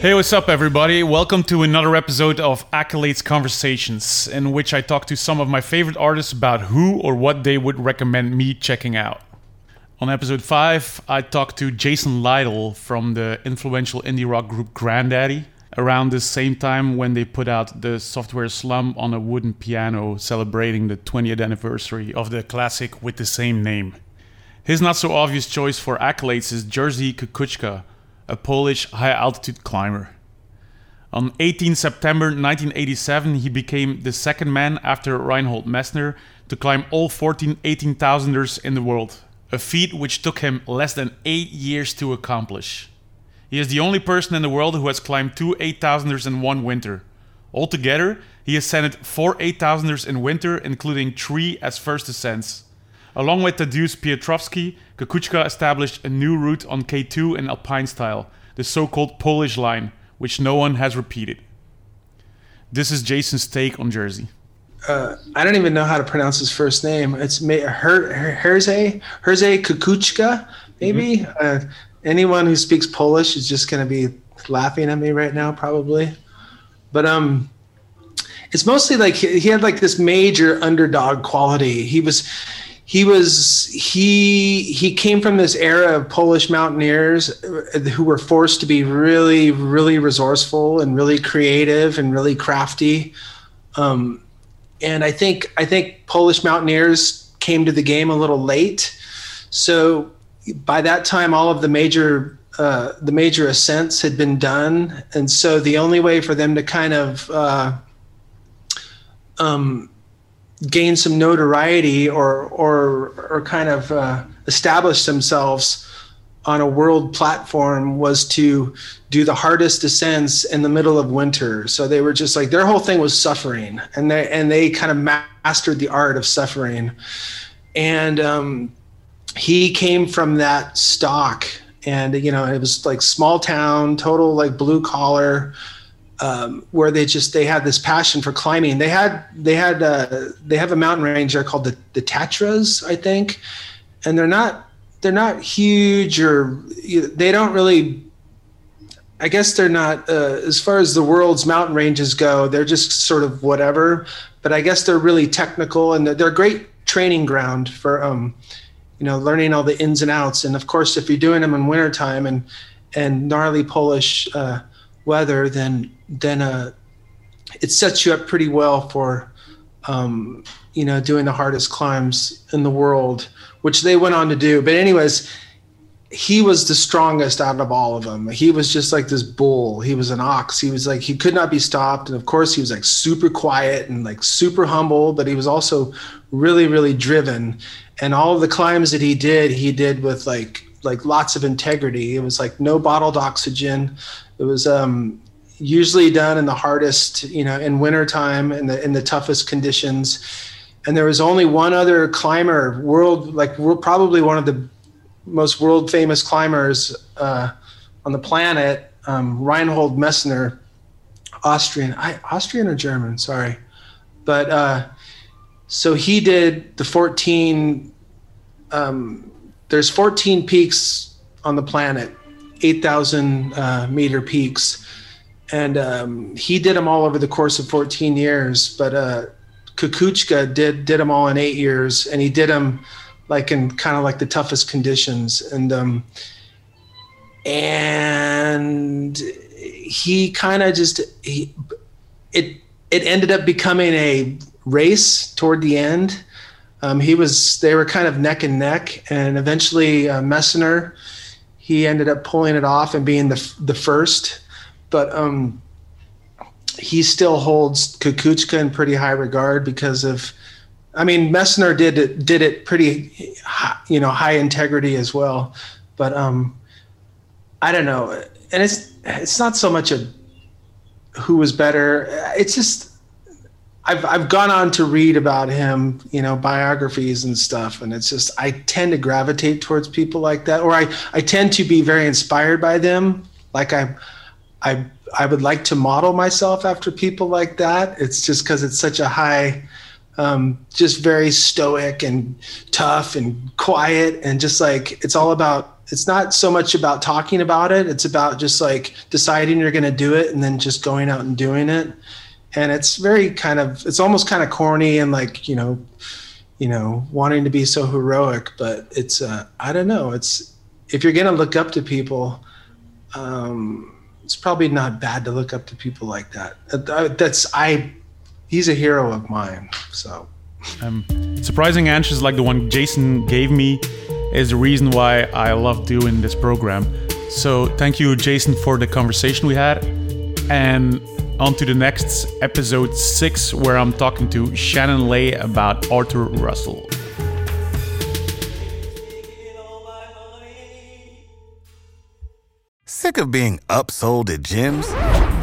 Hey, what's up, everybody? Welcome to another episode of Accolades Conversations, in which I talk to some of my favorite artists about who or what they would recommend me checking out. On episode 5, I talked to Jason Lytle from the influential indie rock group Grandaddy around the same time when they put out the Sophtware Slump on a wooden piano celebrating the 20th anniversary of the classic with the same name. His not so obvious choice for accolades is Jerzy Kukuczka, a Polish high altitude climber. On 18 September 1987, he became the second man after Reinhold Messner to climb all 14 18,000ers in the world, a feat which took him less than eight years to accomplish. He is the only person in the world who has climbed two 8,000ers in one winter. Altogether, he ascended four 8,000ers in winter, including three as first ascents. Along with Tadeusz Piotrowski, Kukuczka established a new route on K2 in alpine style, the so-called Polish line, which no one has repeated. This is Jason's take on Jerzy. Uh, I don't even know how to pronounce his first name. It's Her Herze Herze Kukuczka, maybe. Mm-hmm. Uh, anyone who speaks Polish is just going to be laughing at me right now, probably. But um, it's mostly like he, he had like this major underdog quality. He was he was he he came from this era of Polish mountaineers who were forced to be really really resourceful and really creative and really crafty. Um, and I think I think Polish mountaineers came to the game a little late. So by that time, all of the major uh, the major ascents had been done, and so the only way for them to kind of uh, um, gain some notoriety or or or kind of uh, establish themselves on a world platform was to do the hardest ascents in the middle of winter. So they were just like their whole thing was suffering, and they and they kind of mastered the art of suffering. And um, he came from that stock, and you know it was like small town, total like blue collar um, where they just they had this passion for climbing. They had they had uh, they have a mountain range there called the the Tatras, I think, and they're not they're not huge or they don't really. I guess they're not uh, as far as the world's mountain ranges go. They're just sort of whatever, but I guess they're really technical and they're, they're great training ground for um, you know learning all the ins and outs. And of course, if you're doing them in wintertime and and gnarly Polish uh, weather, then then uh, it sets you up pretty well for um, you know doing the hardest climbs in the world, which they went on to do. But anyways, he was the strongest out of all of them. He was just like this bull. He was an ox. He was like he could not be stopped, and of course he was like super quiet and like super humble, but he was also really really driven. And all of the climbs that he did, he did with like like lots of integrity. It was like no bottled oxygen. It was um, usually done in the hardest, you know, in wintertime in the in the toughest conditions. And there was only one other climber, world like probably one of the most world famous climbers uh, on the planet, um, Reinhold Messner, Austrian, I, Austrian or German, sorry, but uh, so he did the 14. Um, there's 14 peaks on the planet, 8,000 uh, meter peaks and um, he did them all over the course of 14 years. But uh, Kukuczka did did them all in eight years, and he did them like in kind of like the toughest conditions, and um, and he kind of just he it it ended up becoming a race toward the end. Um, he was they were kind of neck and neck, and eventually uh, Messner he ended up pulling it off and being the the first but um, he still holds Kukuczka in pretty high regard because of, I mean, Messner did it, did it pretty, you know, high integrity as well. But um, I don't know, and it's it's not so much a who was better. It's just I've I've gone on to read about him, you know, biographies and stuff, and it's just I tend to gravitate towards people like that, or I I tend to be very inspired by them. Like I I I would like to model myself after people like that. It's just because it's such a high, um, just very stoic and tough and quiet and just like it's all about. It's not so much about talking about it. It's about just like deciding you're going to do it and then just going out and doing it. And it's very kind of it's almost kind of corny and like you know, you know, wanting to be so heroic. But it's uh, I don't know. It's if you're to look up to people. Um, it's probably not bad to look up to people like that. That's I. He's a hero of mine. So. Um, surprising answers like the one Jason gave me is the reason why I love doing this program. So thank you, Jason, for the conversation we had, and on to the next episode six, where I'm talking to Shannon Lay about Arthur Russell. Sick of being upsold at gyms?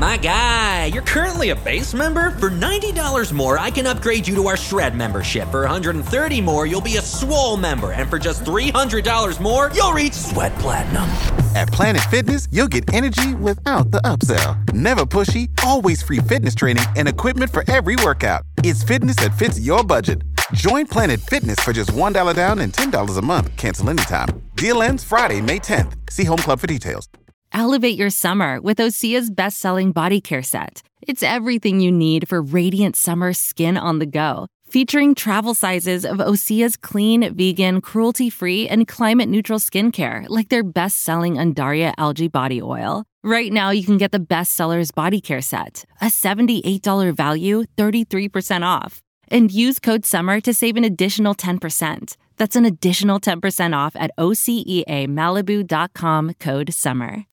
My guy, you're currently a base member? For $90 more, I can upgrade you to our Shred membership. For $130 more, you'll be a Swole member. And for just $300 more, you'll reach Sweat Platinum. At Planet Fitness, you'll get energy without the upsell. Never pushy, always free fitness training and equipment for every workout. It's fitness that fits your budget. Join Planet Fitness for just $1 down and $10 a month. Cancel anytime. Deal ends Friday, May 10th. See Home Club for details. Elevate your summer with Osea's best selling body care set. It's everything you need for radiant summer skin on the go. Featuring travel sizes of Osea's clean, vegan, cruelty free, and climate neutral skincare, like their best selling Undaria algae body oil. Right now, you can get the best sellers body care set, a $78 value, 33% off. And use code SUMMER to save an additional 10%. That's an additional 10% off at OseaMalibu.com code SUMMER.